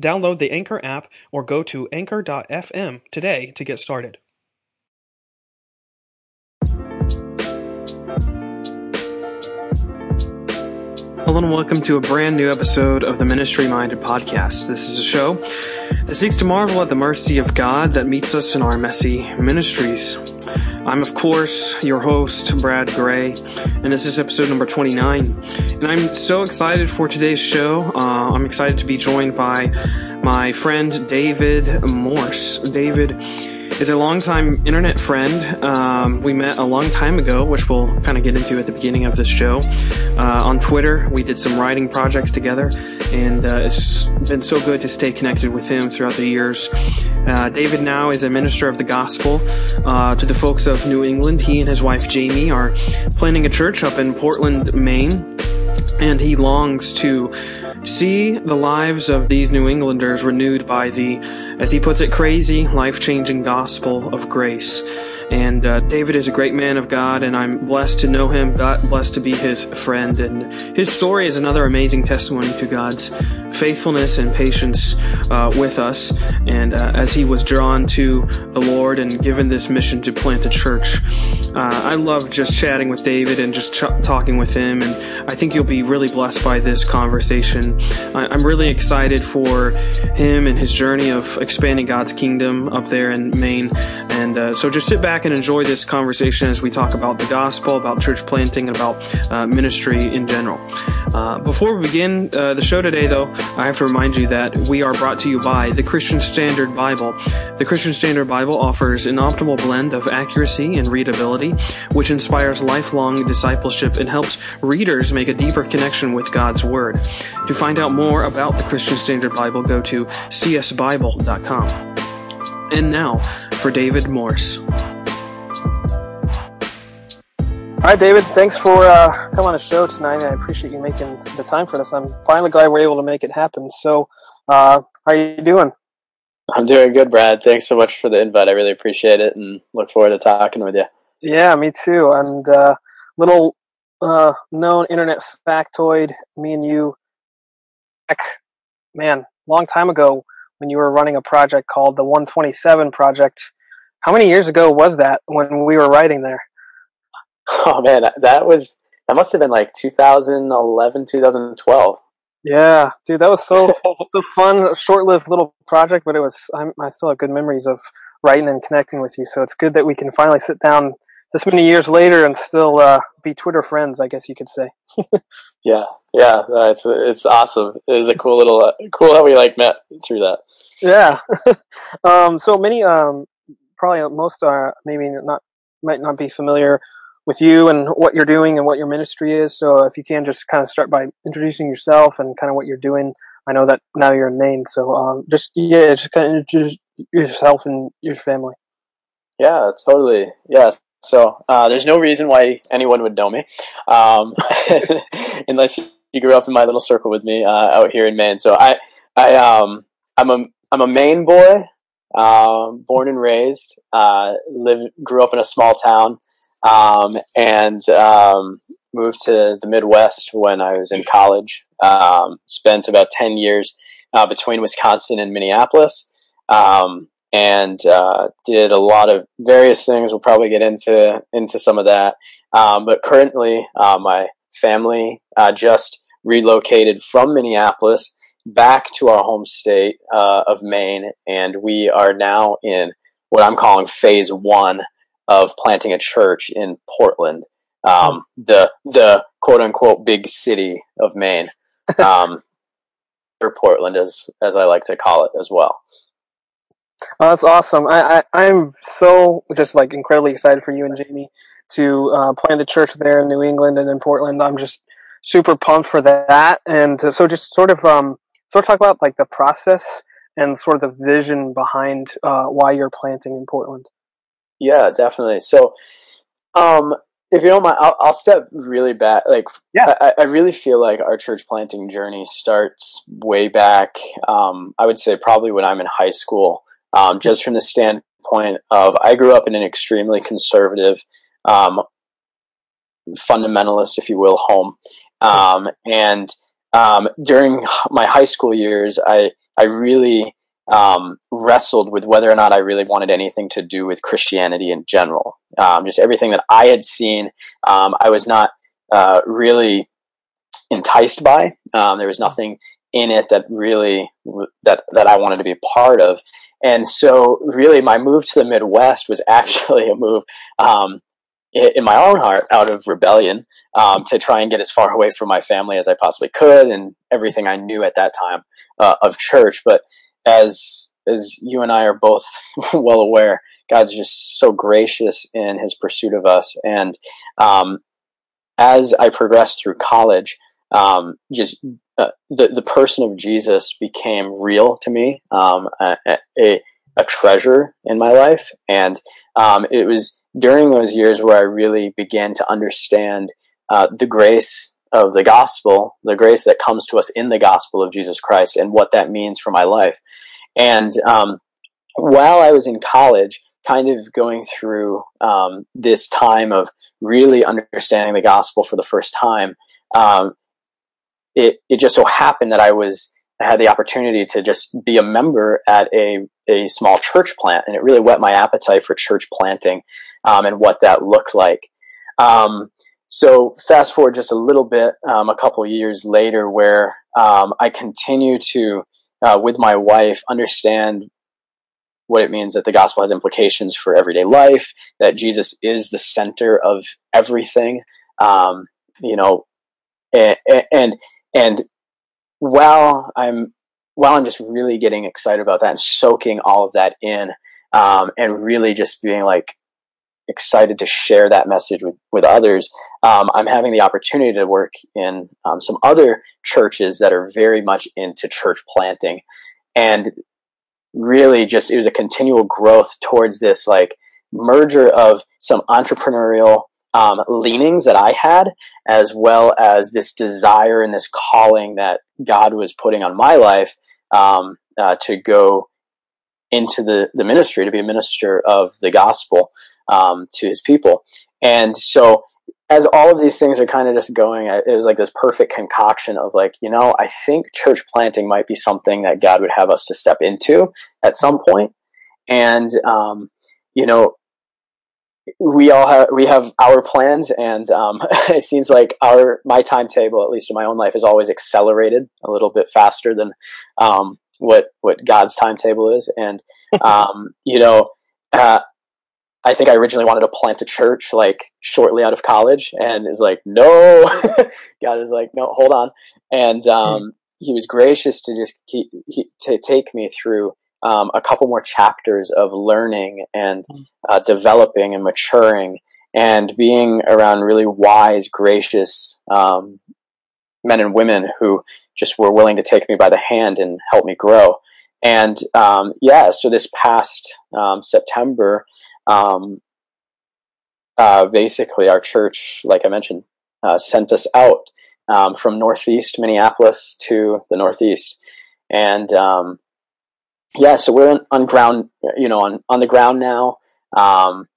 Download the Anchor app or go to anchor.fm today to get started. Hello and welcome to a brand new episode of the Ministry Minded Podcast. This is a show that seeks to marvel at the mercy of God that meets us in our messy ministries. I'm, of course, your host, Brad Gray, and this is episode number 29. And I'm so excited for today's show. Uh, I'm excited to be joined by my friend David Morse. David is a longtime internet friend. Um, we met a long time ago, which we'll kind of get into at the beginning of this show. Uh, on Twitter, we did some writing projects together, and uh, it's been so good to stay connected with him throughout the years. Uh, David now is a minister of the gospel uh, to the folks of New England. He and his wife Jamie are planning a church up in Portland, Maine, and he longs to see the lives of these New Englanders renewed by the, as he puts it, crazy, life changing gospel of grace. And uh, David is a great man of God, and I'm blessed to know him, God, blessed to be his friend. And his story is another amazing testimony to God's faithfulness and patience uh, with us. And uh, as he was drawn to the Lord and given this mission to plant a church, uh, I love just chatting with David and just ch- talking with him. And I think you'll be really blessed by this conversation. I- I'm really excited for him and his journey of expanding God's kingdom up there in Maine. And uh, so just sit back and enjoy this conversation as we talk about the gospel, about church planting, and about uh, ministry in general. Before we begin the show today, though, I have to remind you that we are brought to you by the Christian Standard Bible. The Christian Standard Bible offers an optimal blend of accuracy and readability, which inspires lifelong discipleship and helps readers make a deeper connection with God's Word. To find out more about the Christian Standard Bible, go to csbible.com. And now for David Morse. All right, David, thanks for uh, coming on the show tonight. I appreciate you making the time for this. I'm finally glad we're able to make it happen. So, uh, how are you doing? I'm doing good, Brad. Thanks so much for the invite. I really appreciate it and look forward to talking with you. Yeah, me too. And uh, little uh, known internet factoid, me and you, back, man, long time ago when you were running a project called the 127 Project. How many years ago was that when we were writing there? Oh man, that was that must have been like 2011, 2012. Yeah, dude, that was so so fun, short-lived little project, but it was. I'm, I still have good memories of writing and connecting with you. So it's good that we can finally sit down this many years later and still uh, be Twitter friends. I guess you could say. yeah, yeah, uh, it's it's awesome. It was a cool little uh, cool how we like met through that. Yeah. um, so many, um, probably most are maybe not might not be familiar with you and what you're doing and what your ministry is. So if you can just kind of start by introducing yourself and kind of what you're doing. I know that now you're in Maine, so um, just yeah, just kind of introduce yourself and your family. Yeah, totally. Yeah. So uh, there's no reason why anyone would know me, um, unless you grew up in my little circle with me uh, out here in Maine. So I, I, um, I'm a I'm a Maine boy, um, born and raised. Uh, live grew up in a small town um, and um, moved to the Midwest when I was in college. Um, spent about 10 years uh, between Wisconsin and Minneapolis. Um, and uh, did a lot of various things. We'll probably get into into some of that. Um, but currently, uh, my family uh, just relocated from Minneapolis back to our home state uh, of Maine, and we are now in what I'm calling phase one of planting a church in Portland. um, the the quote unquote big city of Maine, um, or Portland, as as I like to call it as well. Oh, that's awesome. I, I am so just like incredibly excited for you and Jamie to uh, plant the church there in New England and in Portland. I'm just super pumped for that. And uh, so just sort of um sort of talk about like the process and sort of the vision behind uh, why you're planting in Portland. Yeah, definitely. So, um, if you don't mind, I'll, I'll step really back. Like, yeah, I, I, really feel like our church planting journey starts way back. Um, I would say probably when I'm in high school, um, just from the standpoint of I grew up in an extremely conservative, um, fundamentalist, if you will, home. Um, and um, during my high school years, I I really um, wrestled with whether or not I really wanted anything to do with Christianity in general. Um, just everything that I had seen, um, I was not uh, really enticed by. Um, there was nothing in it that really that that I wanted to be a part of. And so, really, my move to the Midwest was actually a move um, in my own heart out of rebellion um, to try and get as far away from my family as I possibly could and everything I knew at that time uh, of church. But as as you and I are both well aware, God's just so gracious in His pursuit of us. And um, as I progressed through college, um, just uh, the the person of Jesus became real to me, um, a, a, a treasure in my life, and um, it was during those years where I really began to understand uh, the grace of the gospel, the grace that comes to us in the gospel of Jesus Christ, and what that means for my life. And um, while I was in college, kind of going through um, this time of really understanding the gospel for the first time, um, it it just so happened that I was I had the opportunity to just be a member at a a small church plant, and it really whet my appetite for church planting um, and what that looked like. Um, so fast forward just a little bit, um, a couple years later, where um, I continue to, uh, with my wife, understand what it means that the gospel has implications for everyday life, that Jesus is the center of everything, um, you know, and, and and while I'm while I'm just really getting excited about that and soaking all of that in, um, and really just being like, excited to share that message with, with others. Um, I'm having the opportunity to work in um, some other churches that are very much into church planting. And really just, it was a continual growth towards this like merger of some entrepreneurial um, leanings that I had, as well as this desire and this calling that God was putting on my life um, uh, to go into the, the ministry, to be a minister of the gospel um, to his people. And so, as all of these things are kind of just going, it was like this perfect concoction of like, you know, I think church planting might be something that God would have us to step into at some point. And, um, you know, we all have we have our plans and um, it seems like our my timetable at least in my own life is always accelerated a little bit faster than um, what what god's timetable is and um, you know uh, I think I originally wanted to plant a church like shortly out of college, and it was like, no. God is like, no, hold on, and um, mm. He was gracious to just keep, he, to take me through um, a couple more chapters of learning and hmm. uh, developing and maturing, and being around really wise, gracious um, men and women who just were willing to take me by the hand and help me grow. And um, yeah, so this past um, September, um, uh, basically, our church, like I mentioned, uh, sent us out um, from Northeast Minneapolis to the Northeast, and um, yeah, so we're on ground, you know, on on the ground now. Um,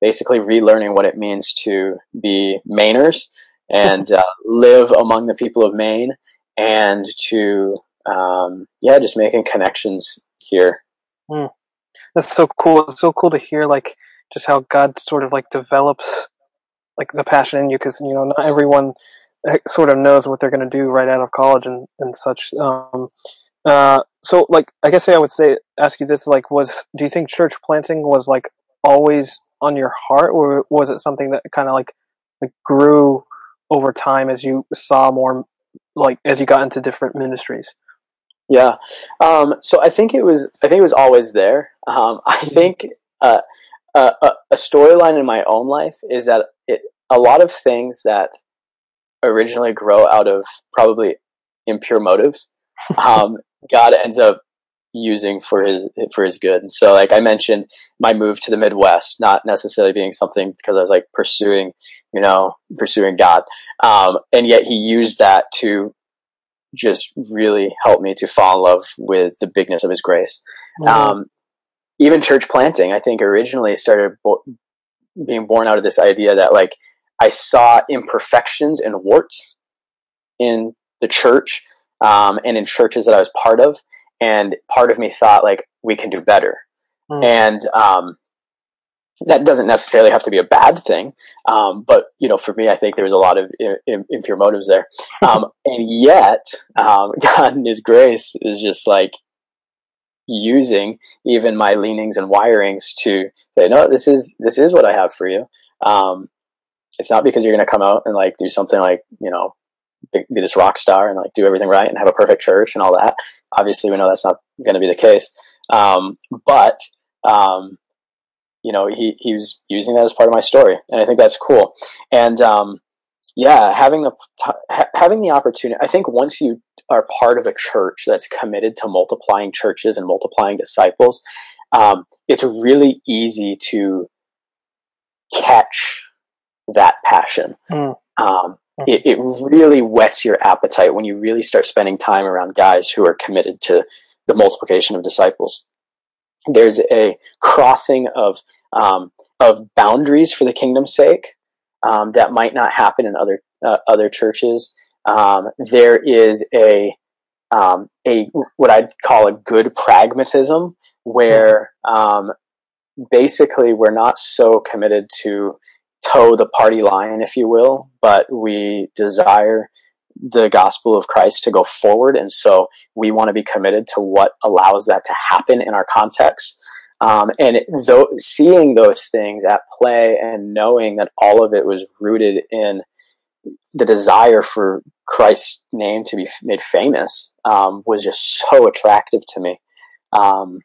basically, relearning what it means to be Mainers and uh, live among the people of Maine, and to um, yeah, just making connections here. Mm. That's so cool. It's so cool to hear like just how God sort of like develops like the passion in you because you know not everyone eh, sort of knows what they're going to do right out of college and and such. Um, uh, so like I guess I would say ask you this like was do you think church planting was like always on your heart or was it something that kind of like like grew over time as you saw more like as you got into different ministries? Yeah. Um, so I think it was I think it was always there. Um, I mm-hmm. think uh, uh, a storyline in my own life is that it a lot of things that originally grow out of probably impure motives, um, God ends up using for his for his good. And so, like I mentioned, my move to the Midwest, not necessarily being something because I was like pursuing, you know, pursuing God, um, and yet He used that to just really helped me to fall in love with the bigness of His grace. Mm-hmm. Um, even church planting, I think, originally started bo- being born out of this idea that like I saw imperfections and warts in the church um, and in churches that I was part of, and part of me thought like we can do better, mm. and um, that doesn't necessarily have to be a bad thing. Um, but you know, for me, I think there was a lot of impure motives there, um, and yet um, God in His grace is just like using even my leanings and wirings to say, no, this is this is what I have for you. Um, it's not because you're going to come out and like do something like you know be, be this rock star and like do everything right and have a perfect church and all that. Obviously, we know that's not going to be the case. Um, but um, you know, he he was using that as part of my story, and I think that's cool. And um, yeah, having the having the opportunity. I think once you are part of a church that's committed to multiplying churches and multiplying disciples, um, it's really easy to catch that passion. Mm. Um, hmm. it, it really whets your appetite when you really start spending time around guys who are committed to the multiplication of disciples. There's a crossing of um, of boundaries for the kingdom's sake um, that might not happen in other uh, other churches. Um, there is a um, a what I'd call a good pragmatism where um, basically we're not so committed to toe the party line, if you will, but we desire the gospel of Christ to go forward. And so we want to be committed to what allows that to happen in our context. Um, and seeing those things at play and knowing that all of it was rooted in the desire for Christ's name to be made famous um, was just so attractive to me. Um,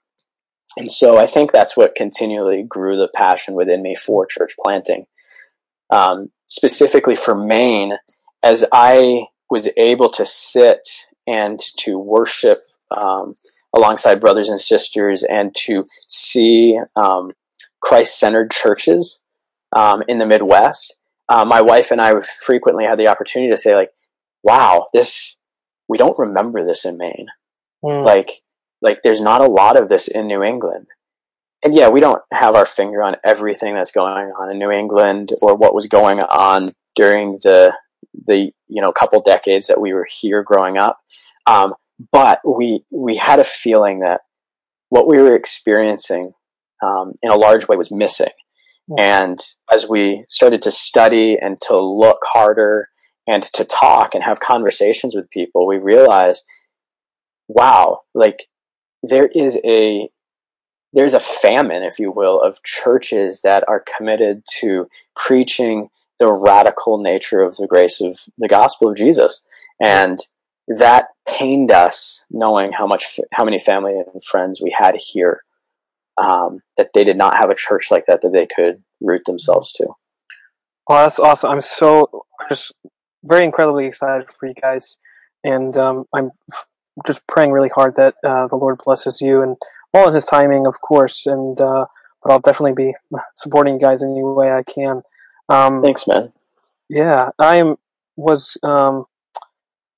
and so I think that's what continually grew the passion within me for church planting. Um, specifically for Maine, as I was able to sit and to worship um, alongside brothers and sisters and to see um, Christ centered churches um, in the Midwest, uh, my wife and I frequently had the opportunity to say, like, wow, this, we don't remember this in Maine. Mm. Like, like there's not a lot of this in New England. And yeah, we don't have our finger on everything that's going on in New England or what was going on during the the you know couple decades that we were here growing up. Um, but we we had a feeling that what we were experiencing um, in a large way was missing. Mm-hmm. And as we started to study and to look harder and to talk and have conversations with people, we realized, wow, like there is a there's a famine, if you will, of churches that are committed to preaching the radical nature of the grace of the gospel of Jesus. And that pained us knowing how much how many family and friends we had here um, that they did not have a church like that that they could root themselves to. Well, that's awesome. I'm so just very incredibly excited for you guys, and um, I'm just praying really hard that uh, the Lord blesses you and all in His timing, of course. And uh, but I'll definitely be supporting you guys in any way I can. Um, Thanks, man. Yeah, I am was um,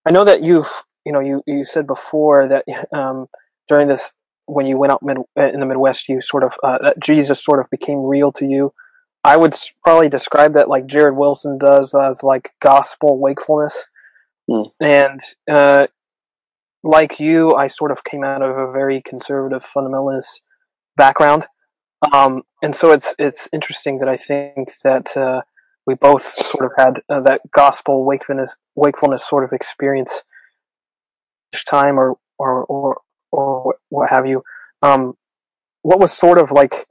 I know that you've, you know, you, you said before that um, during this, when you went out mid, in the Midwest, you sort of, uh, that Jesus sort of became real to you. I would probably describe that like Jared Wilson does as like gospel wakefulness. Mm. And uh, like you, I sort of came out of a very conservative fundamentalist background. Um, and so it's it's interesting that I think that uh, we both sort of had uh, that gospel wakefulness wakefulness sort of experience each time or or or or what have you um, what was sort of like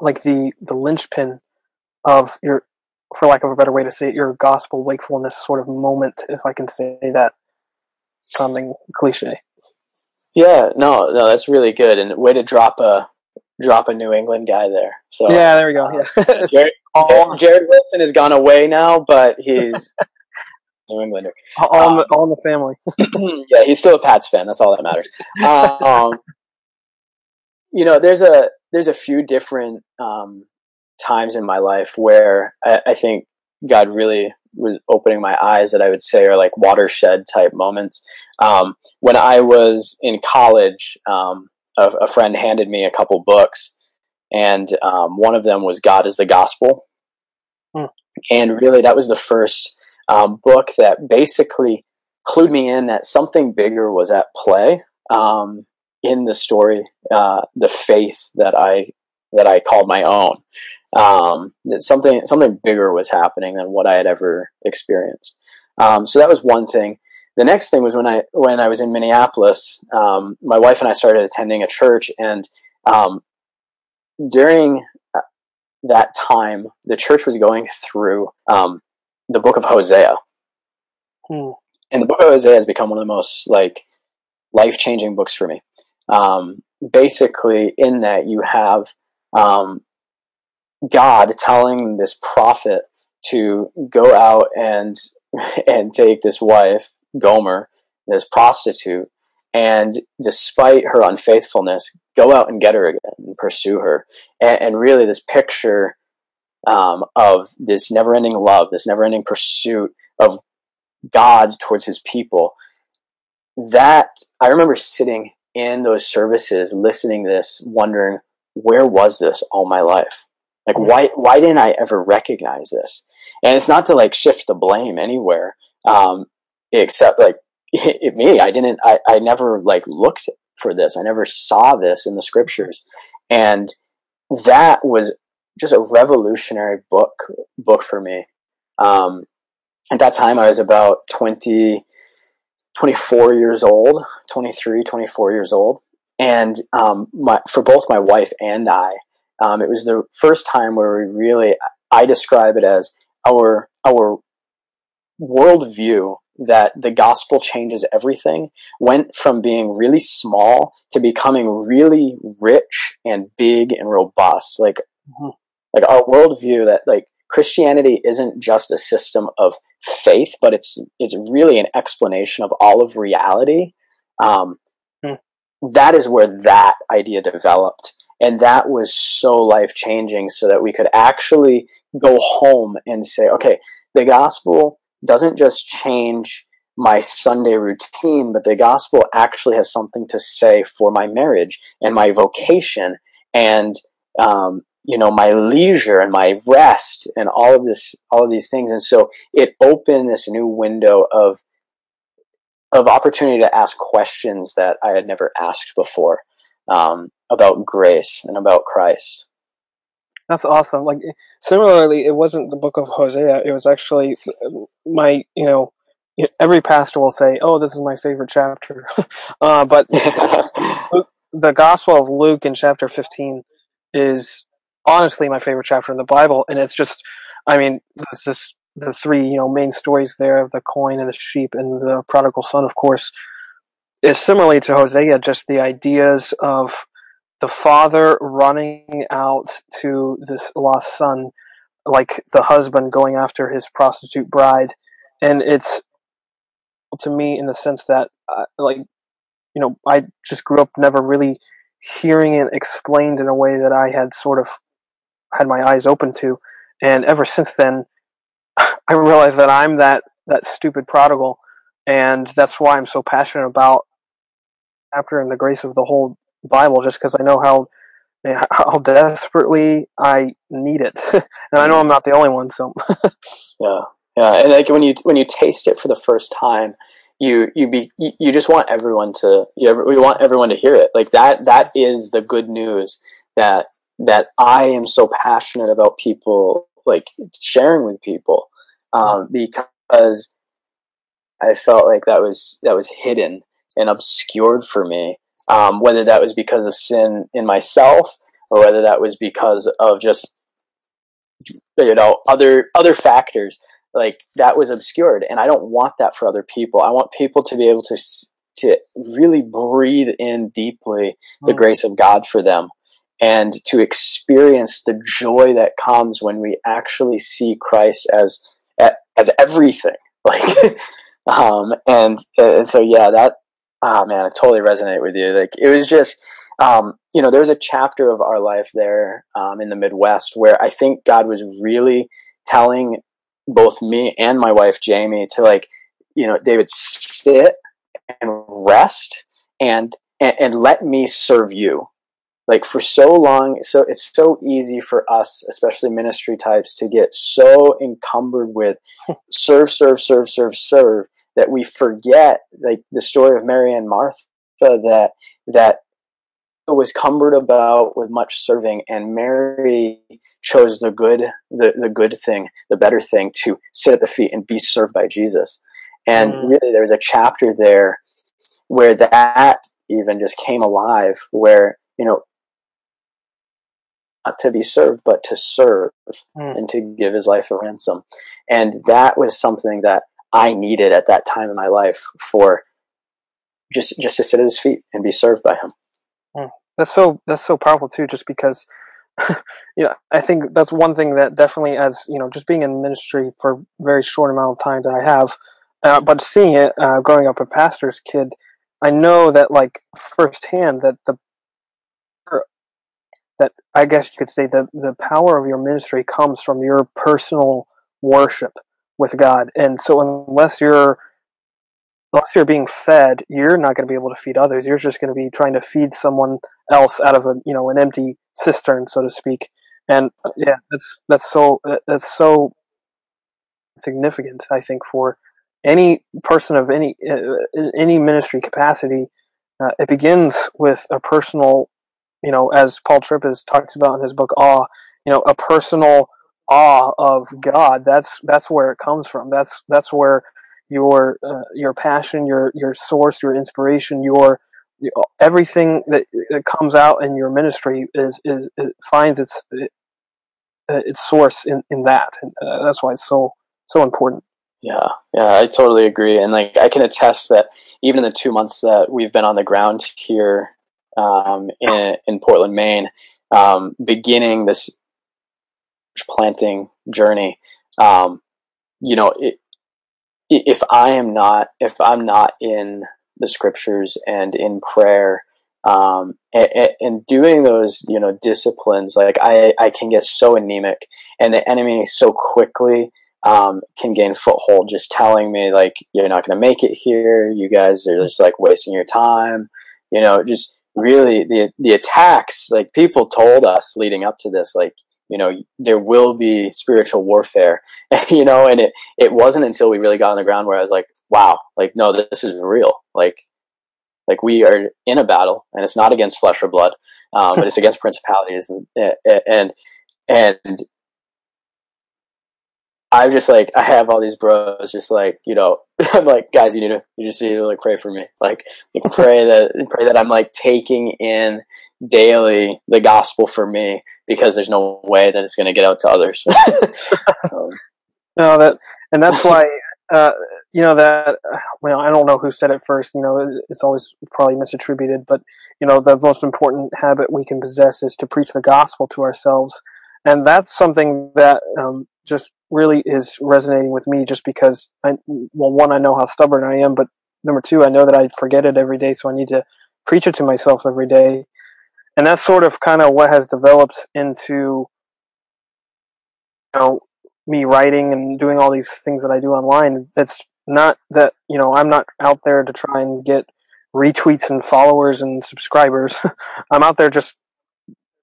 like the the linchpin of your for lack of a better way to say it, your gospel wakefulness sort of moment, if I can say that. Something cliche. Yeah, no, no, that's really good, and way to drop a drop a New England guy there. So yeah, there we go. Yeah, uh, Jared, Jared, Wilson has gone away now, but he's New Englander. All, um, the, all in the family. yeah, he's still a Pats fan. That's all that matters. Um, you know, there's a there's a few different um, times in my life where I, I, think God really was opening my eyes that I would say are like watershed type moments. Um, when I was in college, um, a, a, friend handed me a couple books, and um, one of them was God is the Gospel. Hmm. And really, that was the first um, book that basically clued me in that something bigger was at play um, in the story, uh, the faith that I that I called my own. Um, that something something bigger was happening than what I had ever experienced. Um, so that was one thing. The next thing was when I when I was in Minneapolis, um, my wife and I started attending a church, and um, during uh, that time, the church was going through um, the book of Hosea. Hmm. And the book of Hosea has become one of the most like life changing books for me. Um, basically, in that you have um, God telling this prophet to go out and and take this wife, Gomer, this prostitute, and despite her unfaithfulness, go out and get her again and pursue her. And, and really, this picture um, of this never-ending love, this never-ending pursuit of God towards His people. That I remember sitting in those services, listening this, wondering where was this all my life? Like why why didn't I ever recognize this? And it's not to like shift the blame anywhere, um, except like it, me. I didn't. I I never like looked for this. I never saw this in the scriptures, and that was just a revolutionary book book for me. Um, at that time, I was about 20, 24 years old, 23, 24 years old. And um, my, for both my wife and I, um, it was the first time where we really, I describe it as our, our worldview that the gospel changes everything went from being really small to becoming really rich and big and robust. Like, mm-hmm like our worldview that like Christianity isn't just a system of faith, but it's it's really an explanation of all of reality. Um, hmm. That is where that idea developed, and that was so life changing. So that we could actually go home and say, okay, the gospel doesn't just change my Sunday routine, but the gospel actually has something to say for my marriage and my vocation and um, you know my leisure and my rest and all of this all of these things. And so it opened this new window of of opportunity to ask questions that i had never asked before um, about grace and about christ that's awesome. Like similarly it wasn't the book of hosea. It was actually my you know every pastor will say oh this is my favorite chapter. Uh, but the gospel of luke in chapter 15 is honestly my favorite chapter in the Bible, and it's just, I mean, it's just the three you know main stories there of the coin and the sheep and the prodigal son, of course, is similarly to Hosea, just the ideas of the father running out to this lost son, like the husband going after his prostitute bride, and it's to me in the sense that, uh, like, you know, I just grew up never really hearing it explained in a way that I had sort of had my eyes open to. And ever since then, I realized that I'm that that stupid prodigal, and that's why I'm so passionate about after in the grace of the whole Bible, just because I know how how desperately I need it, and I know I'm not the only one. So, yeah, yeah, and like when you when you taste it for the first time, you you be you just want everyone to you, ever, you want everyone to hear it. Like that that is the good news that that I am so passionate about people like sharing with people um, because I felt like that was that was hidden and obscured for me. Um, whether that was because of sin in myself or whether that was because of just you know other other factors. Like that was obscured and i don't want that for other people. I want people to be able to to really breathe in deeply the mm. grace of god for them and to experience the joy that comes when we actually see christ as as everything. Like um and, and so yeah that oh man i totally resonate with you like it was just um, you know, there was a chapter of our life there um, in the Midwest where I think God was really telling both me and my wife Jamie to like, you know, David, sit and rest and and, and let me serve you. Like for so long, so it's so easy for us, especially ministry types, to get so encumbered with serve, serve, serve, serve, serve that we forget like the story of Mary and Martha that that was cumbered about with much serving, and Mary chose the good, the, the good thing, the better thing to sit at the feet and be served by Jesus. And mm. really, there's a chapter there where that even just came alive, where, you know, not to be served, but to serve mm. and to give his life a ransom. And that was something that I needed at that time in my life for just just to sit at his feet and be served by him. That's so that's so powerful too, just because yeah, I think that's one thing that definitely, as you know, just being in ministry for a very short amount of time that I have, uh, but seeing it uh, growing up a pastor's kid, I know that like firsthand that the that I guess you could say the the power of your ministry comes from your personal worship with God, and so unless you're unless you're being fed, you're not going to be able to feed others. You're just going to be trying to feed someone else out of a you know an empty cistern, so to speak. And uh, yeah, that's that's so that's so significant. I think for any person of any uh, any ministry capacity, uh, it begins with a personal, you know, as Paul Tripp has talks about in his book Awe. You know, a personal awe of God. That's that's where it comes from. That's that's where your uh, your passion, your your source, your inspiration, your everything that, that comes out in your ministry is is it finds its uh, its source in in that, and uh, that's why it's so so important. Yeah, yeah, I totally agree, and like I can attest that even in the two months that we've been on the ground here um, in in Portland, Maine, um, beginning this planting journey, um, you know, it, if I am not if I'm not in the scriptures and in prayer um, and, and, doing those you know disciplines like I, I can get so anemic and the enemy so quickly um, can gain foothold just telling me like you're not going to make it here. You guys are just like wasting your time. You know just really the the attacks like people told us leading up to this like you know there will be spiritual warfare you know and it it wasn't until we really got on the ground where i was like wow like no this is real. Like like we are in a battle and it's not against flesh or blood um, but it's against principalities and and and I'm just like I have all these bros just like you know I'm like guys you need to you just need to like pray for me. Like, like pray that pray that I'm like taking in daily the gospel for me because there's no way that it's going to get out to others. um, no, that and that's why uh, you know that well I don't know who said it first. You know, it's always probably misattributed, but you know the most important habit we can possess is to preach the gospel to ourselves, and that's something that um, just really is resonating with me. Just because I well, one I know how stubborn I am, but number two I know that I forget it every day, so I need to preach it to myself every day and that's sort of kind of what has developed into you know me writing and doing all these things that I do online. It's not that you know I'm not out there to try and get retweets and followers and subscribers. I'm out there just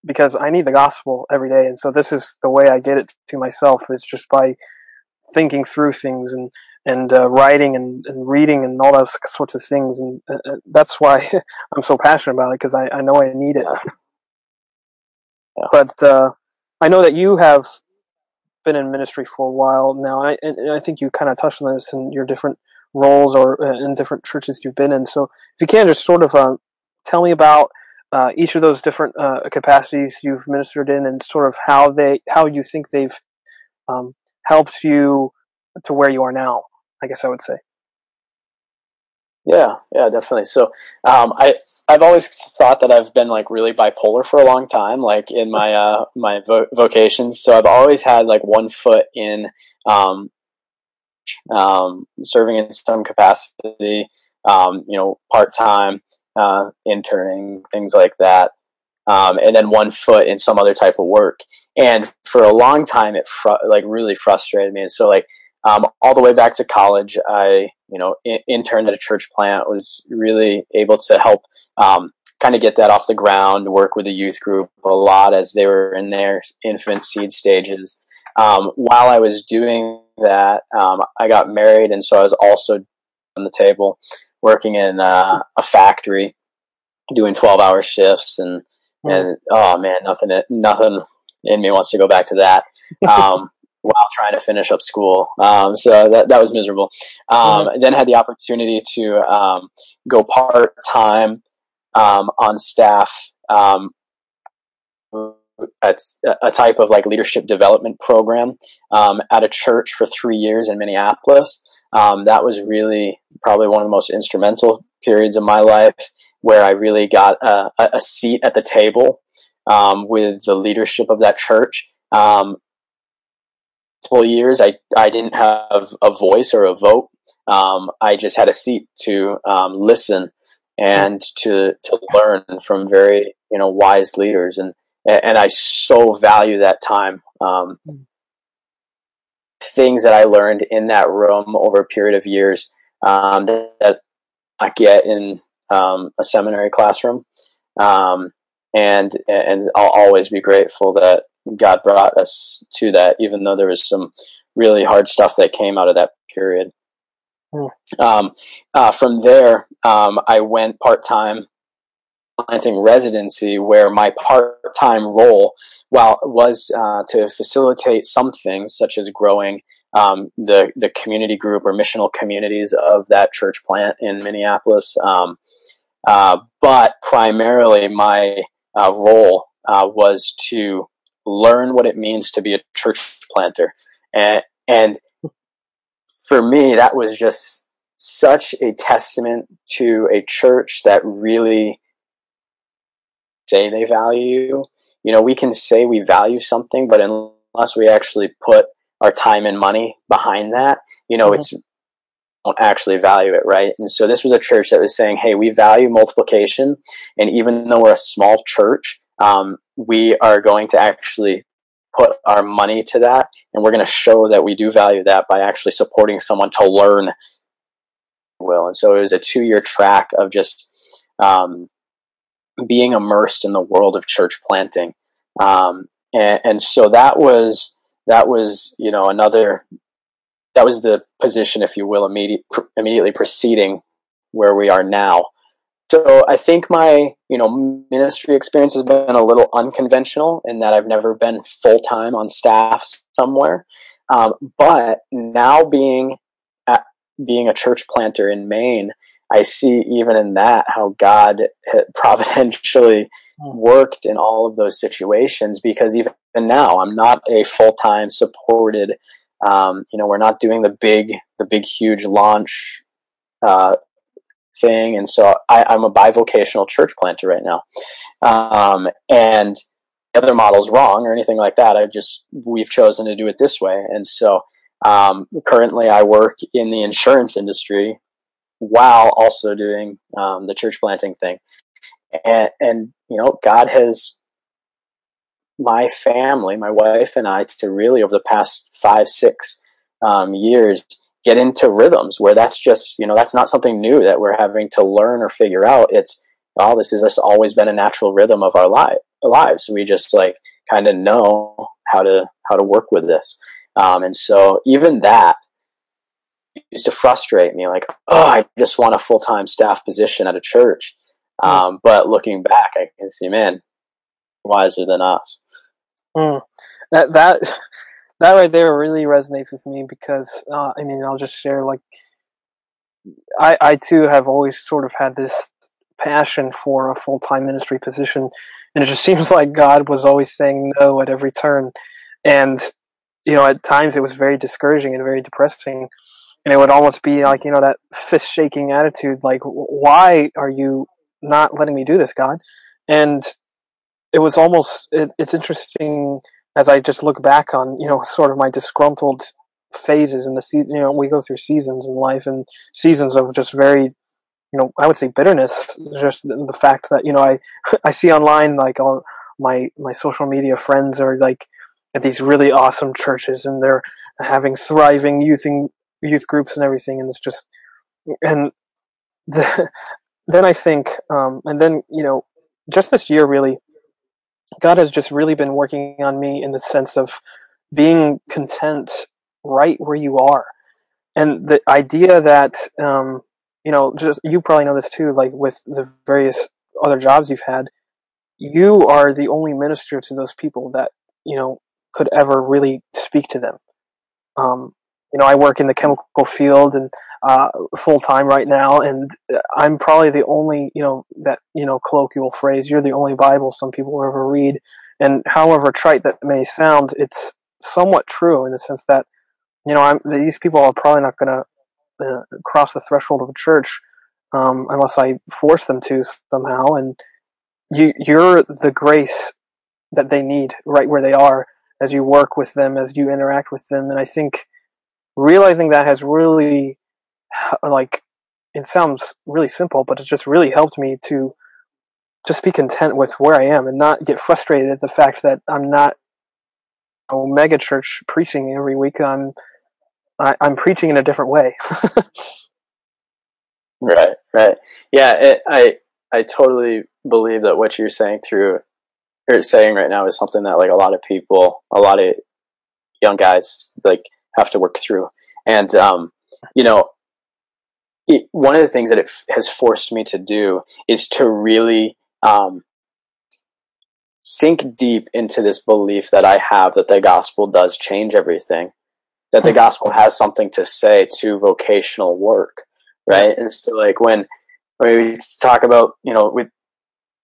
because I need the gospel every day, and so this is the way I get it to myself. It's just by thinking through things and and uh, writing and, and reading and all those sorts of things. And uh, uh that's why I'm so passionate about it because I, I know I need it. Yeah. But uh, I know that you have been in ministry for a while now. I, and I think you kind of touched on this in your different roles or uh, in different churches you've been in. So if you can just sort of uh, tell me about uh, each of those different uh, capacities you've ministered in and sort of how they how you think they've um, helped you to where you are now. I guess I would say. Yeah, yeah, definitely. So, um, I I've always thought that I've been like really bipolar for a long time, like in my uh, my vo- vocations. So I've always had like one foot in um, um, serving in some capacity, um, you know, part time, uh, interning, things like that, um, and then one foot in some other type of work. And for a long time, it fr- like really frustrated me. And so like um, all the way back to college, I you know in- interned at a church plant. Was really able to help um, kind of get that off the ground. Work with the youth group a lot as they were in their infant seed stages. Um, while I was doing that, um, I got married, and so I was also on the table working in uh, a factory, doing twelve hour shifts, and mm. and oh man, nothing nothing in me wants to go back to that. Um, while trying to finish up school. Um, so that, that was miserable. Um, mm-hmm. Then had the opportunity to um, go part time um, on staff um, at a type of like leadership development program um, at a church for three years in Minneapolis. that was really probably one of the most instrumental periods of my life where I really got a, a seat at the table with the leadership of that church. Um, years, I, I didn't have a voice or a vote. Um, I just had a seat to um, listen and to to learn from very you know wise leaders, and and I so value that time. Um, things that I learned in that room over a period of years um, that, that, I get in um, a seminary classroom, um, and and I'll always be grateful that God brought us to that, even though there was some really hard stuff that came out of that period. Mm. Um, uh, from there, um, I went part time planting residency, where my part time role, while was uh, to facilitate some things such as growing um, the the community group or missional communities of that church plant in Minneapolis, um, uh, but primarily my uh, role uh, was to learn what it means to be a church planter. And, and for me, that was just such a testament to a church that really say they value. You know, we can say we value something, but unless we actually put our time and money behind that, you know, mm-hmm. it's don't actually value it, right? And so this was a church that was saying, "Hey, we value multiplication, and even though we're a small church, um, we are going to actually put our money to that and we're going to show that we do value that by actually supporting someone to learn. Will and so it was a two year track of just um, being immersed in the world of church planting. Um, and, and so that was that was you know another that was the position if you will immediate, immediately preceding where we are now. So I think my, you know, ministry experience has been a little unconventional in that I've never been full time on staff somewhere. Um, but now being at, being a church planter in Maine, I see even in that how God providentially hmm. worked in all of those situations because even now I'm not a full time supported. Um, you know, we're not doing the big, the big, huge launch uh, thing. And so I, am a bivocational church planter right now. Um, and the other model's wrong or anything like that. I just, we've chosen to do it this way. And so um, currently I work in the insurance industry while also doing um, the church planting thing. And, and, you know, God has my family, my wife and I, to really over the past five, six um, years, get into rhythms where that's just you know that's not something new that we're having to learn or figure out. It's oh this has just always been a natural rhythm of our life lives. We just like kind of know how to how to work with this. Um, and so even that used to frustrate me like oh i just want a full-time staff position at a church. Hmm. um, but looking back i can see man wiser than us. Mm. that that that right there really resonates with me because uh, I mean I'll just share like I I too have always sort of had this passion for a full time ministry position, and it just seems like God was always saying no at every turn, and you know, at times it was very discouraging and very depressing. And it would almost be like, you know, that fist shaking attitude, like, why are you not letting me do this, God? And it was almost, it, it's interesting as I just look back on, you know, sort of my disgruntled phases in the season, you know, we go through seasons in life and seasons of just very, you know, I would say bitterness, just the fact that, you know, I, I see online, like all my, my social media friends are like, at these really awesome churches and they're having thriving youth and youth groups and everything and it's just and the, then I think um, and then you know just this year really God has just really been working on me in the sense of being content right where you are and the idea that um, you know just you probably know this too like with the various other jobs you've had you are the only minister to those people that you know could ever really speak to them. Um, you know, I work in the chemical field and uh, full time right now, and I'm probably the only, you know, that you know colloquial phrase. You're the only Bible some people will ever read, and however trite that may sound, it's somewhat true in the sense that, you know, I'm, these people are probably not going to uh, cross the threshold of a church um, unless I force them to somehow, and you, you're the grace that they need right where they are as you work with them, as you interact with them. And I think realizing that has really, like, it sounds really simple, but it just really helped me to just be content with where I am and not get frustrated at the fact that I'm not a mega church preaching every week. I'm I, am i am preaching in a different way. right, right, yeah. It, I I totally believe that what you're saying through you're saying right now is something that like a lot of people, a lot of young guys like have to work through. And um, you know, it, one of the things that it f- has forced me to do is to really um, sink deep into this belief that I have that the gospel does change everything, that the hmm. gospel has something to say to vocational work, right? And so, like when when we talk about you know with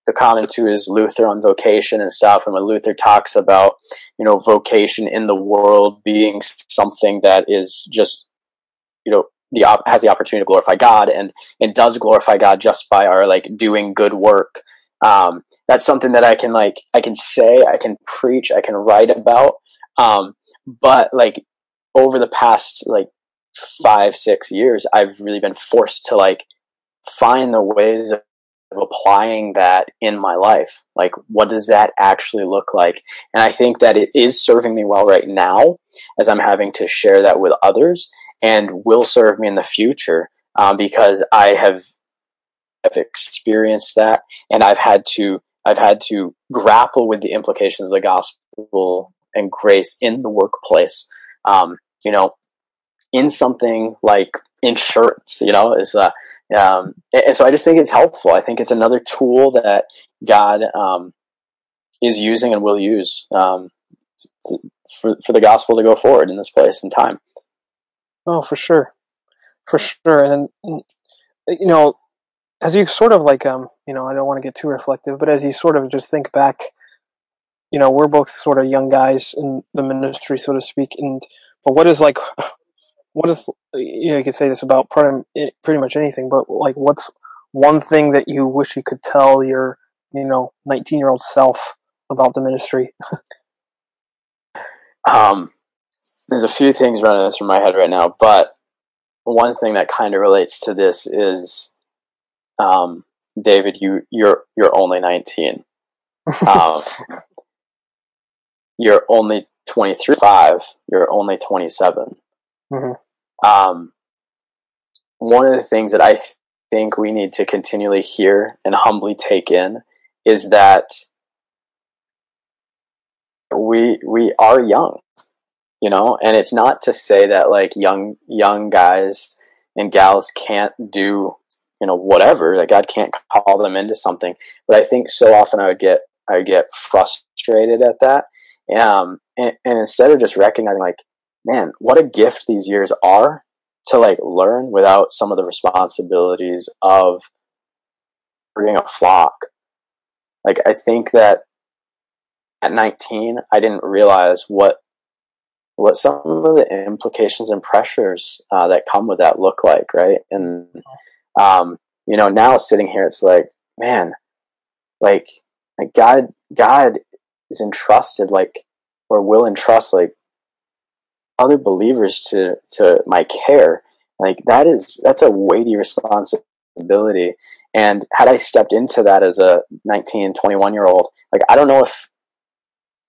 the comment to is Luther on vocation and stuff. And when Luther talks about, you know, vocation in the world being something that is just, you know, the op- has the opportunity to glorify God and and does glorify God just by our like doing good work. Um, that's something that I can like I can say, I can preach, I can write about. Um, but like over the past like five six years, I've really been forced to like find the ways of of applying that in my life. Like, what does that actually look like? And I think that it is serving me well right now as I'm having to share that with others and will serve me in the future um, because I have, have experienced that and I've had to I've had to grapple with the implications of the gospel and grace in the workplace. Um, you know, in something like insurance, you know, is uh, um, and so I just think it's helpful. I think it's another tool that God um, is using and will use um, to, for for the gospel to go forward in this place and time. Oh, for sure, for sure. And you know, as you sort of like, um, you know, I don't want to get too reflective, but as you sort of just think back, you know, we're both sort of young guys in the ministry, so to speak, and but what is like what is you know you could say this about pretty, pretty much anything, but like what's one thing that you wish you could tell your you know 19 year old self about the ministry? um, there's a few things running through my head right now, but one thing that kind of relates to this is, um, David, you you're you're only 19. Um, you're only 23. Five. You're only 27. Mm-hmm. Um, one of the things that I th- think we need to continually hear and humbly take in is that we we are young, you know, and it's not to say that like young young guys and gals can't do you know whatever that God can't call them into something. But I think so often I would get I would get frustrated at that, um, and, and instead of just recognizing like man, what a gift these years are to like learn without some of the responsibilities of bringing a flock. Like I think that at 19, I didn't realize what what some of the implications and pressures uh, that come with that look like, right? And um, you know, now sitting here, it's like, man, like, like God, God is entrusted, like, or will entrust, like, other believers to to my care. Like that is that's a weighty responsibility. And had I stepped into that as a 19, 21 year old, like I don't know if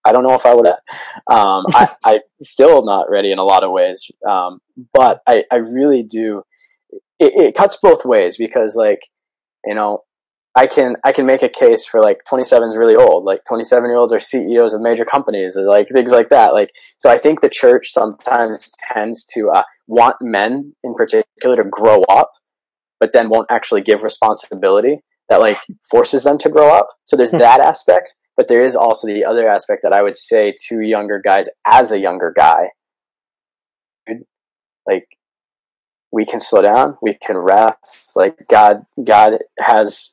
I don't know if I would have. Um, I, I'm still not ready in a lot of ways, um, but I, I really do. It, it cuts both ways because, like, you know, I can I can make a case for like 27 is really old. Like 27 year olds are CEOs of major companies, or like things like that. Like so, I think the church sometimes tends to uh, want men in particular to grow up, but then won't actually give responsibility that like forces them to grow up. So there's hmm. that aspect, but there is also the other aspect that I would say to younger guys as a younger guy, like we can slow down, we can rest. Like God, God has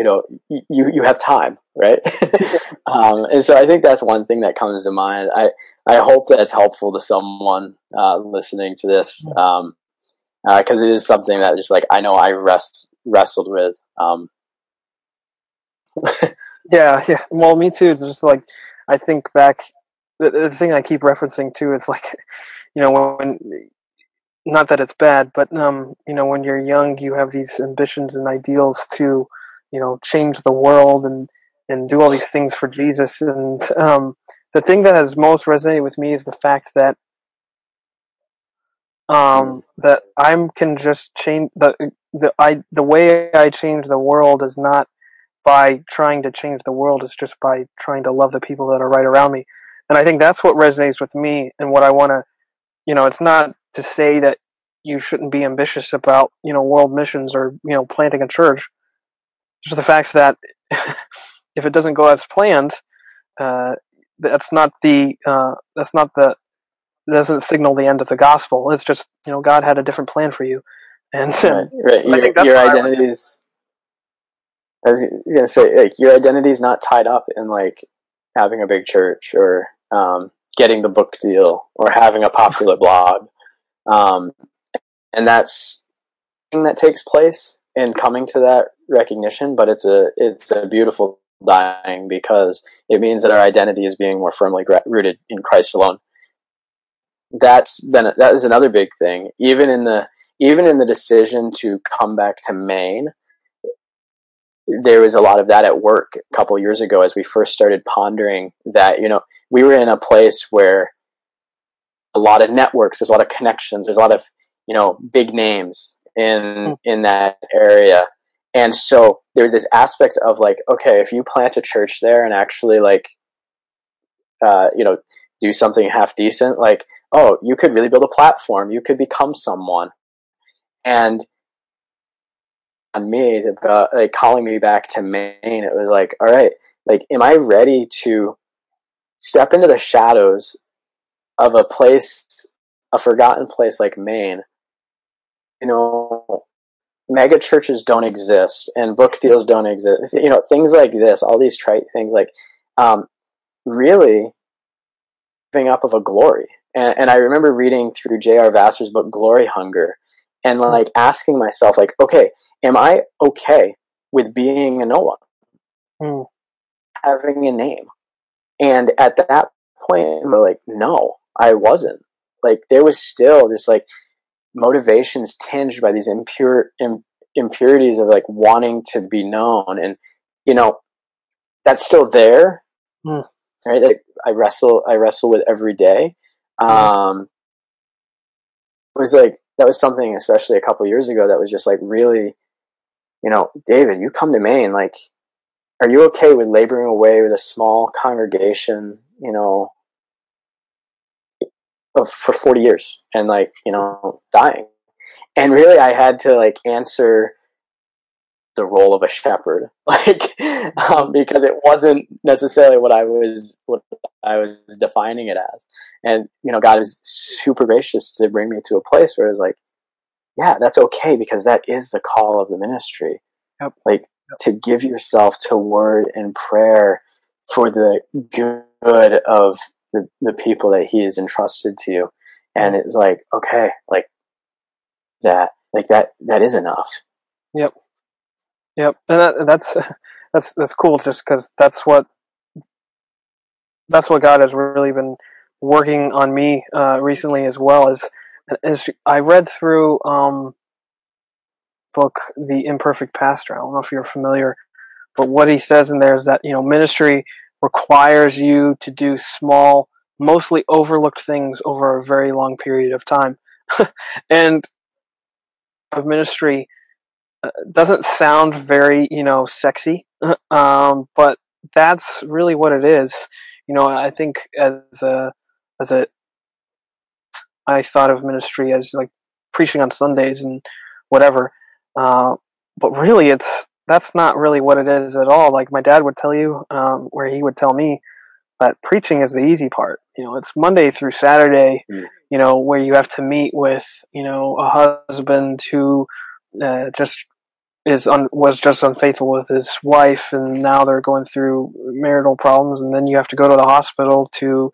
you know you you have time right? Um, and so i think that's one thing that comes to mind. I i hope that it's helpful to someone uh, listening to this um, because uh, it is something that just like i know i rest wrestled with um, yeah yeah. Well me too. Just like i think back the, the thing i keep referencing too is like you know when not that it's bad but um you know when you're young you have these ambitions and ideals to you know change the world and and do all these things for Jesus. And um, the thing that has most resonated with me is the fact that um, that I can just change the the I the way I change the world is not by trying to change the world. It's just by trying to love the people that are right around me. And I think that's what resonates with me and what I want to, you know, it's not to say that you shouldn't be ambitious about, you know, world missions or, you know, planting a church just the fact that if it doesn't go as planned, uh, that's not the uh, that's not the doesn't signal the end of the gospel. It's just you know God had a different plan for you, and right, right. your, your identity is. I was gonna say, like your identity is not tied up in like having a big church or um, getting the book deal or having a popular blog, um, and that's thing that takes place in coming to that recognition, but it's a it's a beautiful dying because it means that our identity is being more firmly rooted in Christ alone. That's then that is another big thing. Even in the even in the decision to come back to Maine, there was a lot of that at work a couple years ago as we first started pondering that. You know, we were in a place where a lot of networks, there's a lot of connections, there's a lot of you know big names in hmm. in that area. And so there's this aspect of like okay if you plant a church there and actually like uh, you know do something half decent like oh you could really build a platform. You could become someone. And on me about like calling me back to maine it was like all right like am i ready to step into the shadows of a place a forgotten place like maine you know mega churches don't exist and book deals don't exist. You know, things like this, all these trite things, like um, really giving up of a glory. And, and I remember reading through J.R. Vassar's book, Glory Hunger, and like asking myself, like, okay, am I okay with being a no one, mm. having a name? And at that point, we're like, no, I wasn't. Like, there was still this like motivations tinged by these impure Im, impurities of like wanting to be known. And you know that's still there. Mm. right? Like i wrestle i wrestle with every day. Um it was like that was something especially a couple years ago that was just like really you know david you come to maine like are you okay with laboring away with a small congregation you know of, for 40 years and like you know dying and really i had to like answer the role of a shepherd like um, because it wasn't necessarily what i was what i was defining it as and you know god is super gracious to bring me to a place where it's like yeah that's okay because that is the call of the ministry yep. like yep. to give yourself to word and prayer for the good of the, the people that he has entrusted to you. And it's like, okay, like that, like that, that is enough. Yep. Yep. And that, that's, that's, that's cool just cause that's what, that's what God has really been working on me, uh, recently as well as, as I read through, um, book, The Imperfect Pastor. I don't know if you're familiar, but what he says in there is that, you know, ministry requires you to do small, mostly overlooked things over a very long period of time. and of ministry uh, doesn't sound very, you know, sexy, um, but that's really what it is. You know, I think as a, as a, I thought of ministry as like preaching on Sundays and whatever. Uh, but really, it's that's not really what it is at all. Like my dad would tell you, um, where he would tell me that preaching is the easy part. You know, it's Monday through Saturday. Mm. You know, where you have to meet with you know a husband who uh, just is un- was just unfaithful with his wife, and now they're going through marital problems, and then you have to go to the hospital to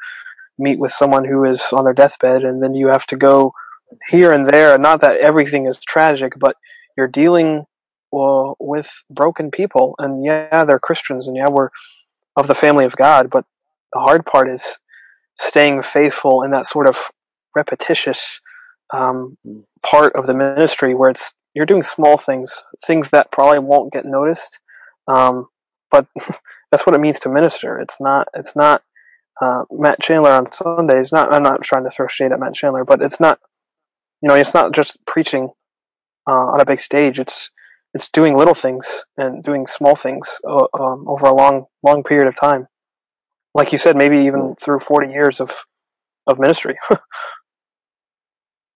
meet with someone who is on their deathbed, and then you have to go here and there. Not that everything is tragic, but you're dealing well, with broken people, and yeah, they're Christians, and yeah, we're of the family of God, but the hard part is staying faithful in that sort of repetitious um, part of the ministry where it's you're doing small things, things that probably won't get noticed, um, but that's what it means to minister. It's not. It's not. Uh, Matt Chandler on Sundays. Not. I'm not trying to throw shade at Matt Chandler, but it's not. You know, it's not just preaching uh, on a big stage. It's it's doing little things and doing small things uh, um, over a long long period of time. Like you said, maybe even through forty years of of ministry. and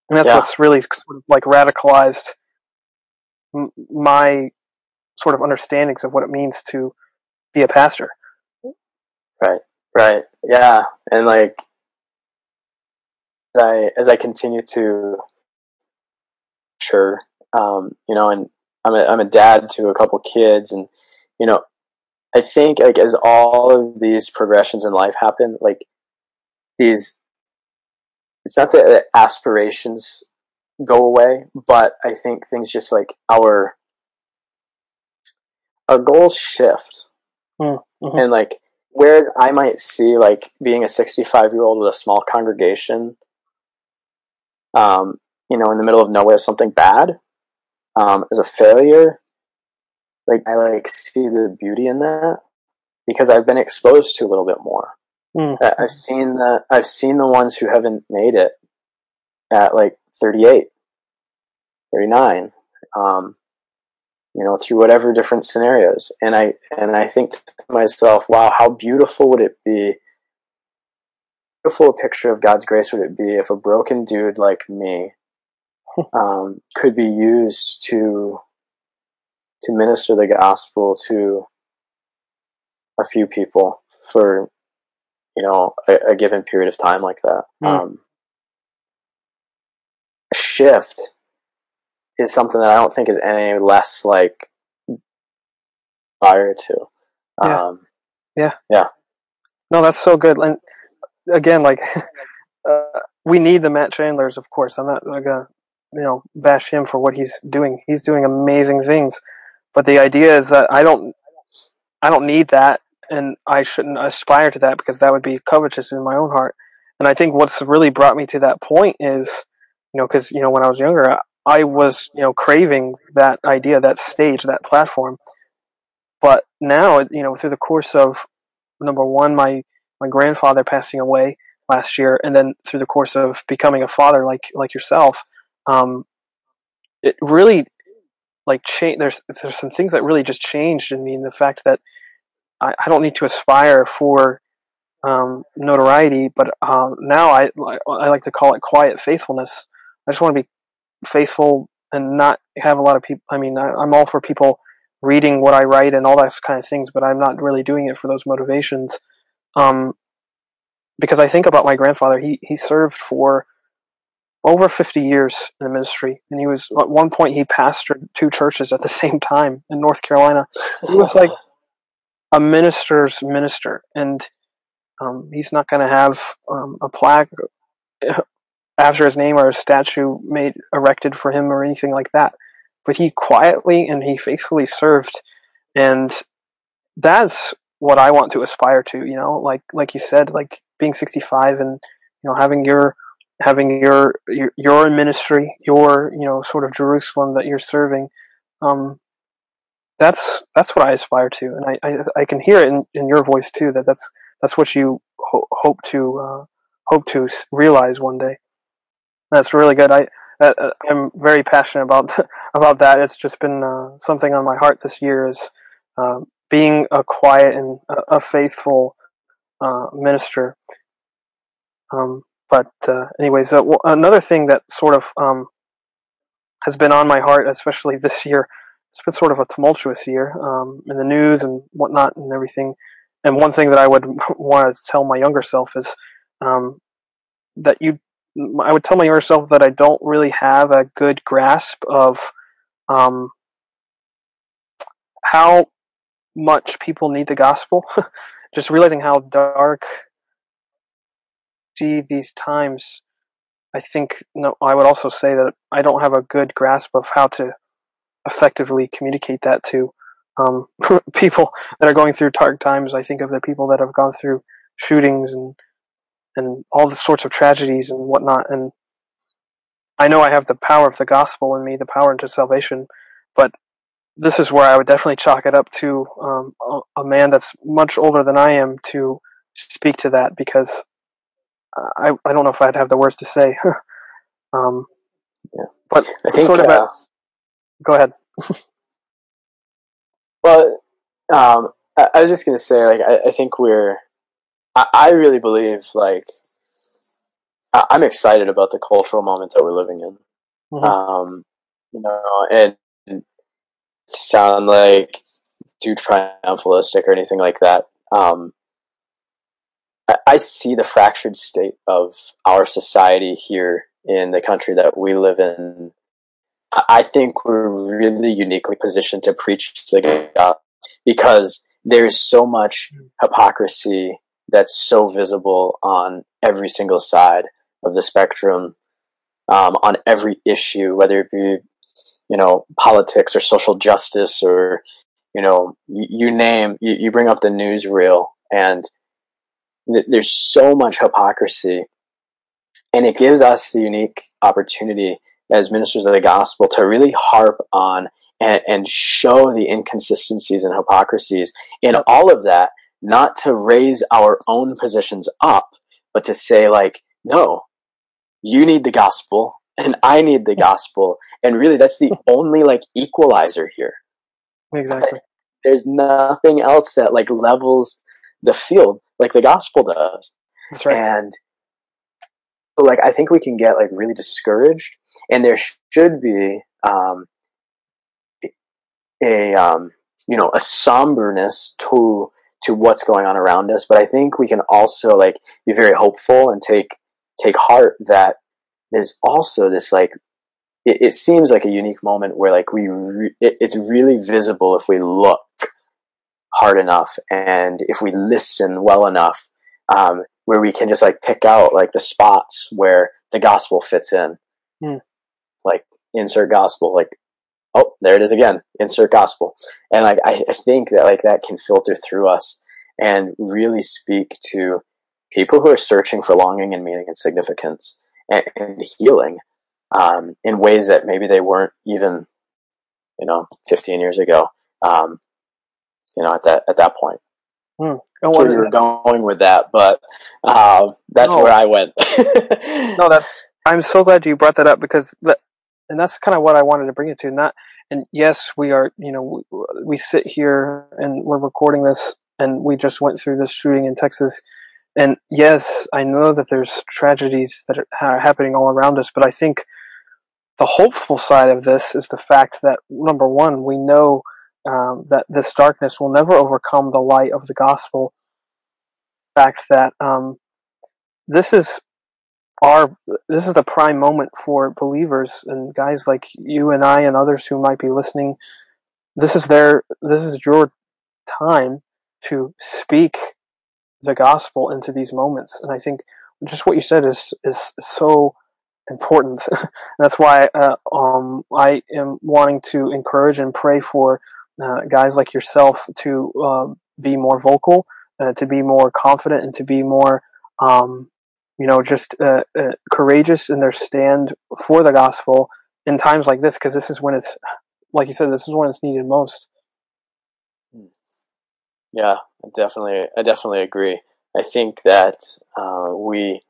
that's yeah. what's really sort of like radicalized m- my sort of understandings of what it means to be a pastor. Right. Right. Yeah. And like as I as I continue to sure um, you know, and I'm a, I'm a dad to a couple kids, and you know, I think like as all of these progressions in life happen, like these, it's not that the aspirations go away, but I think things just like our our goals shift, mm-hmm. and like whereas I might see like being a 65 year old with a small congregation, um, you know, in the middle of nowhere, something bad um, as a failure, like I like see the beauty in that because I've been exposed to a little bit more. Mm. I've seen the I've seen the ones who haven't made it at like 38, 39, um, you know, through whatever different scenarios. And I and I think to myself, wow, how beautiful would it be? Beautiful picture of God's grace would it be if a broken dude like me um, could be used to to minister the gospel to a few people for you know a, a given period of time like that. Mm. Um, shift is something that I don't think is any less like fire to. Yeah. Um, yeah. Yeah. No, that's so good. And again, like uh, we need the Matt Chandlers, of course. I'm not gonna you know bash him for what he's doing. He's doing amazing things, but the idea is that I don't I don't need that, and I shouldn't aspire to that because that would be covetous in my own heart. And I think what's really brought me to that point is, you know, because you know when I was younger, I was you know craving that idea, that stage, that platform. But now, you know, through the course of number one, my my grandfather passing away last year, and then through the course of becoming a father like like yourself, um, it really like change. There's there's some things that really just changed in me. In the fact that I, I don't need to aspire for um, notoriety, but um, now I I like to call it quiet faithfulness. I just want to be faithful and not have a lot of people. I mean, I, I'm all for people reading what I write and all those kind of things, but I'm not really doing it for those motivations. Um, because I think about my grandfather. He he served for over 50 years in the ministry and he was at one point he pastored two churches at the same time in north carolina he was like a minister's minister and Um, he's not going to have um, a plaque after his name or a statue made erected for him or anything like that. But he quietly and he faithfully served, and that's what I want to aspire to. You know, like like you said, like being 65 and you know having your having your your, your ministry, your you know sort of Jerusalem that you're serving. Um, that's that's what I aspire to, and I, I, I can hear it in, in your voice too. That that's that's what you ho- hope to uh, hope to realize one day. That's really good. I I'm very passionate about about that. It's just been uh, something on my heart this year is uh, being a quiet and a, a faithful uh, minister. Um, but uh, anyways, uh, another thing that sort of um, has been on my heart, especially this year, it's been sort of a tumultuous year um, in the news and whatnot and everything. And one thing that I would want to tell my younger self is um, that you, I would tell my younger self that I don't really have a good grasp of um, how much people need the gospel. Just realizing how dark see these times. I think no, I would also say that I don't have a good grasp of how to effectively communicate that to um, people that are going through dark times. I think of the people that have gone through shootings and and all the sorts of tragedies and whatnot. And I know I have the power of the gospel in me, the power into salvation, but this is where I would definitely chalk it up to um, a, a, man that's much older than I am to speak to that because I I don't know if I'd have the words to say. um, yeah. But I think, sort of uh, a, go ahead. well, um, I, I, was just gonna say, like, I, I think we're. I, I, really believe, like, I, am excited about the cultural moment that we're living in. Mm-hmm. Um, you know, and sound like too triumphalistic or anything like that. Um, I, see the fractured state of our society here in the country that we live in. I think we're really uniquely positioned to preach the gospel because there's so much hypocrisy that's so visible on every single side of the spectrum, um, on every issue, whether it be, you know, politics or social justice or, you know, you, you name, you, you, bring up the newsreel and th- there's so much hypocrisy. And it gives us the unique opportunity as ministers of the gospel to really harp on and, and show the inconsistencies and hypocrisies in all of that, not to raise our own positions up, but to say like, no, you need the gospel and I need the gospel. And really that's the only like equalizer here. Exactly. There's nothing else that like levels the field like the gospel does. That's right. And so like I think we can get like really discouraged, and there should be um, a um, you know a somberness to to what's going on around us. But I think we can also like be very hopeful and take take heart that there's also this like it, it seems like a unique moment where like we re- it, it's really visible if we look hard enough and if we listen well enough um, where we can just like pick out like the spots where the gospel fits in. Hmm. Like insert gospel, like oh, there it is again, insert gospel. And like I, I think that like that can filter through us and really speak to people who are searching for longing and meaning and significance and, and healing um, in ways that maybe they weren't even, you know, 15 years ago. Um, you know, at that at that point. Hmm. Where you were going with that, but uh, that's no. where I went. no, that's. I'm so glad you brought that up because that, and that's kind of what I wanted to bring it to. Not, and yes, we are. You know, we, we sit here and we're recording this, and we just went through this shooting in Texas. And yes, I know that there's tragedies that are happening all around us, but I think the hopeful side of this is the fact that number one, we know um, that this darkness will never overcome the light of the gospel. The fact that um, this is our this is the prime moment for believers and guys like you and I and others who might be listening. This is their this is your time to speak the gospel into these moments. And I think just what you said is is so important. That's why uh, um, I am wanting to encourage and pray for uh, guys like yourself to uh, be more vocal, uh, to be more confident, and to be more, um, you know, just uh, uh, courageous in their stand for the gospel in times like this, because this is when it's, like you said, this is when it's needed most. Yeah, I definitely, I definitely agree. I think that we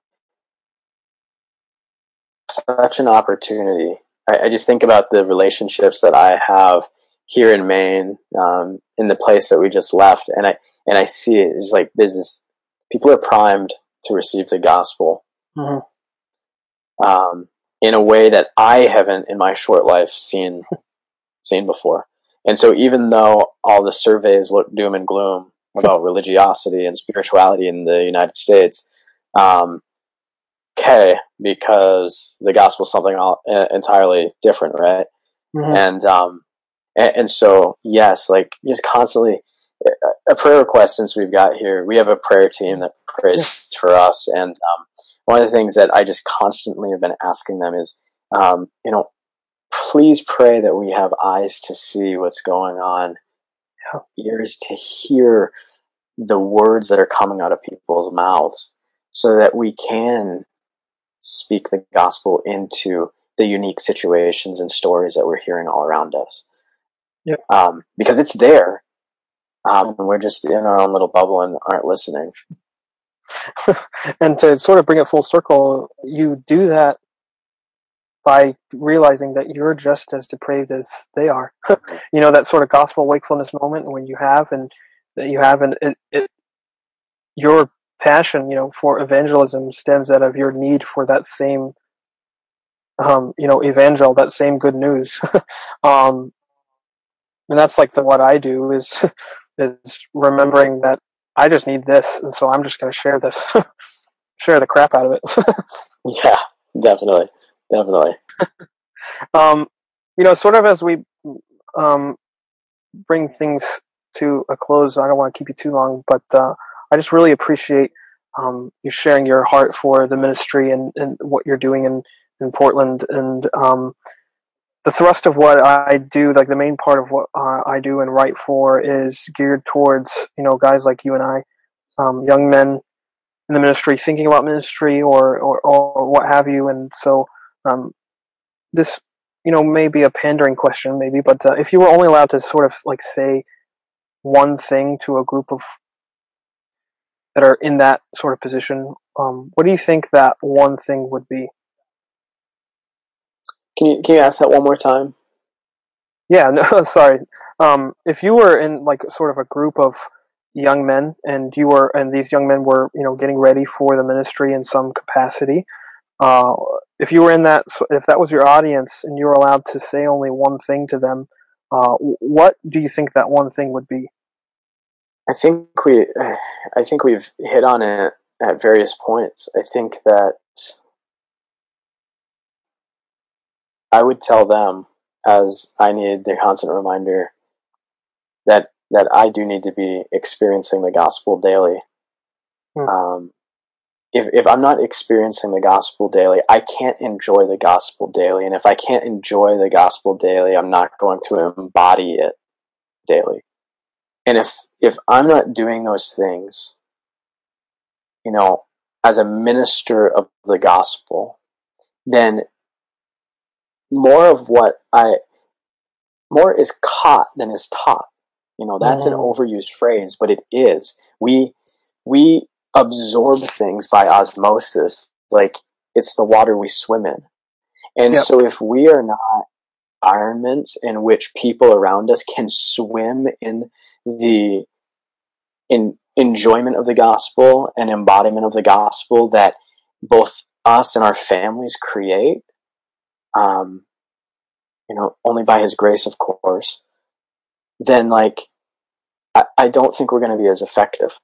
such an opportunity. I, I, just think about the relationships that I have here in Maine, um, in the place that we just left, and I and I see it. It's like there's this people are primed to receive the gospel mm-hmm. um, in a way that I haven't in my short life seen seen before. And so, even though all the surveys look doom and gloom about religiosity and spirituality in the United States, um, okay because the gospel is something all, uh, entirely different, right? Mm-hmm. And um, and, and, so yes, like just constantly a prayer request since we've got here. We have a prayer team that prays yeah. for us, and um, one of the things that I just constantly have been asking them is, um, you know, please pray that we have eyes to see what's going on, ears to hear the words that are coming out of people's mouths, so that we can speak the gospel into the unique situations and stories that we're hearing all around us. Yep. Um, because it's there. Um, we're just in our own little bubble and aren't listening. and to sort of bring it full circle, you do that by realizing that you're just as depraved as they are. you know, that sort of gospel wakefulness moment when you have and that you have and it, it your passion, you know, for evangelism stems out of your need for that same, um, you know, evangel, that same good news. um, and that's like the what I do is is remembering that I just need this, and so I'm just going to share this, share the crap out of it. yeah, definitely, definitely. um, you know, sort of as we um, bring things to a close, I don't want to keep you too long, but uh, I just really appreciate um, you sharing your heart for the ministry and, and what you're doing in, in Portland. And um, the thrust of what I do, like the main part of what uh, I do and write for, is geared towards you know guys like you and I, um, young men in the ministry, thinking about ministry or or, or what have you. And so um, this you know may be a pandering question, maybe, but uh, if you were only allowed to sort of like say one thing to a group of that are in that sort of position, um, what do you think that one thing would be? Can you can you ask that one more time? Yeah, no, sorry. Um, if you were in like sort of a group of young men, and you were, and these young men were, you know, getting ready for the ministry in some capacity, uh, if you were in that, if that was your audience, and you were allowed to say only one thing to them, uh, what do you think that one thing would be? I think we, I think we've hit on it at various points. I think that I would tell them, as I need the constant reminder that that I do need to be experiencing the gospel daily. Hmm. Um, if if I'm not experiencing the gospel daily, I can't enjoy the gospel daily, and if I can't enjoy the gospel daily, I'm not going to embody it daily. And if if I'm not doing those things, you know, as a minister of the gospel, then more of what I more is caught than is taught. You know, that's mm-hmm. an overused phrase, but it is. We we absorb things by osmosis, like it's the water we swim in. And yep. so if we are not environments in which people around us can swim in the in enjoyment of the gospel and embodiment of the gospel that both us and our families create um, you know only by his grace of course then like i, I don't think we're going to be as effective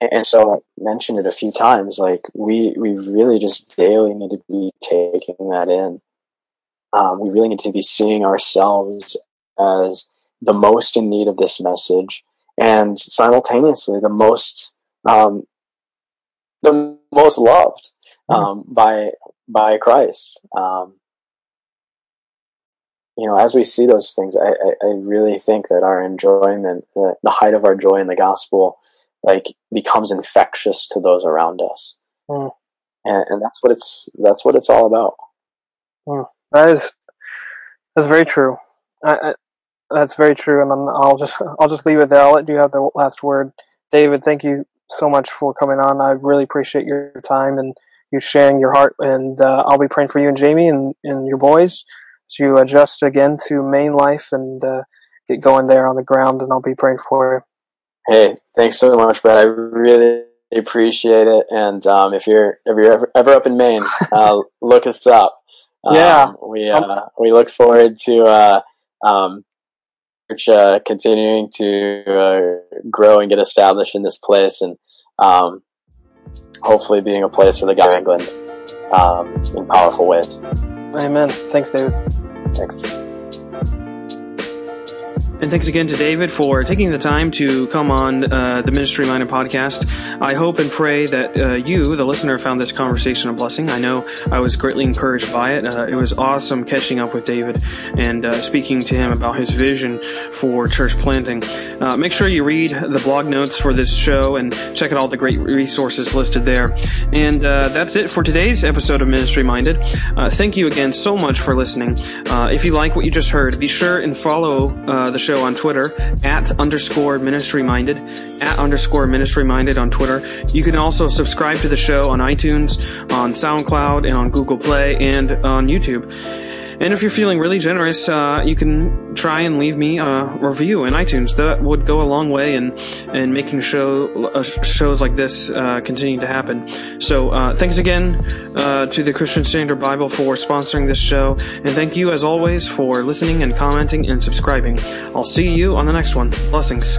and, and so i mentioned it a few times like we we really just daily need to be taking that in um, we really need to be seeing ourselves as the most in need of this message and simultaneously the most um, the most loved um, mm-hmm. by by Christ. Um, you know, as we see those things, I, I, I really think that our enjoyment, the, the, height of our joy in the gospel, like becomes infectious to those around us, mm. and, and that's what it's that's what it's all about. Mm. That is that's very true. I, I, that's very true, and i will just I'll just leave it there. I'll let you have the last word, David. Thank you so much for coming on. I really appreciate your time and you sharing your heart. And uh, I'll be praying for you and Jamie and, and your boys to adjust again to Maine life and uh, get going there on the ground. And I'll be praying for you. Hey, thanks so much, Brad. I really appreciate it. And um, if you're if you're ever, ever up in Maine, uh, look us up. Um, yeah, we uh, we look forward to uh, um, uh, continuing to uh, grow and get established in this place, and um, hopefully being a place for the guy England um, in powerful ways. Amen. Thanks, David. Thanks. And thanks again to David for taking the time to come on uh, the Ministry Minded podcast. I hope and pray that uh, you, the listener, found this conversation a blessing. I know I was greatly encouraged by it. Uh, it was awesome catching up with David and uh, speaking to him about his vision for church planting. Uh, make sure you read the blog notes for this show and check out all the great resources listed there. And uh, that's it for today's episode of Ministry Minded. thank you again so much for listening. if you like what you just heard, be sure and follow the show on Twitter at underscore ministry minded, at underscore ministry minded on Twitter. You can also subscribe to the show on iTunes, on SoundCloud, and on Google Play, and on YouTube. And if you're feeling really generous, uh, you can try and leave me a review in iTunes. That would go a long way in in making show uh, shows like this uh, continue to happen. So uh, thanks again uh, to the Christian Standard Bible for sponsoring this show, and thank you as always for listening and commenting and subscribing. I'll see you on the next one. Blessings.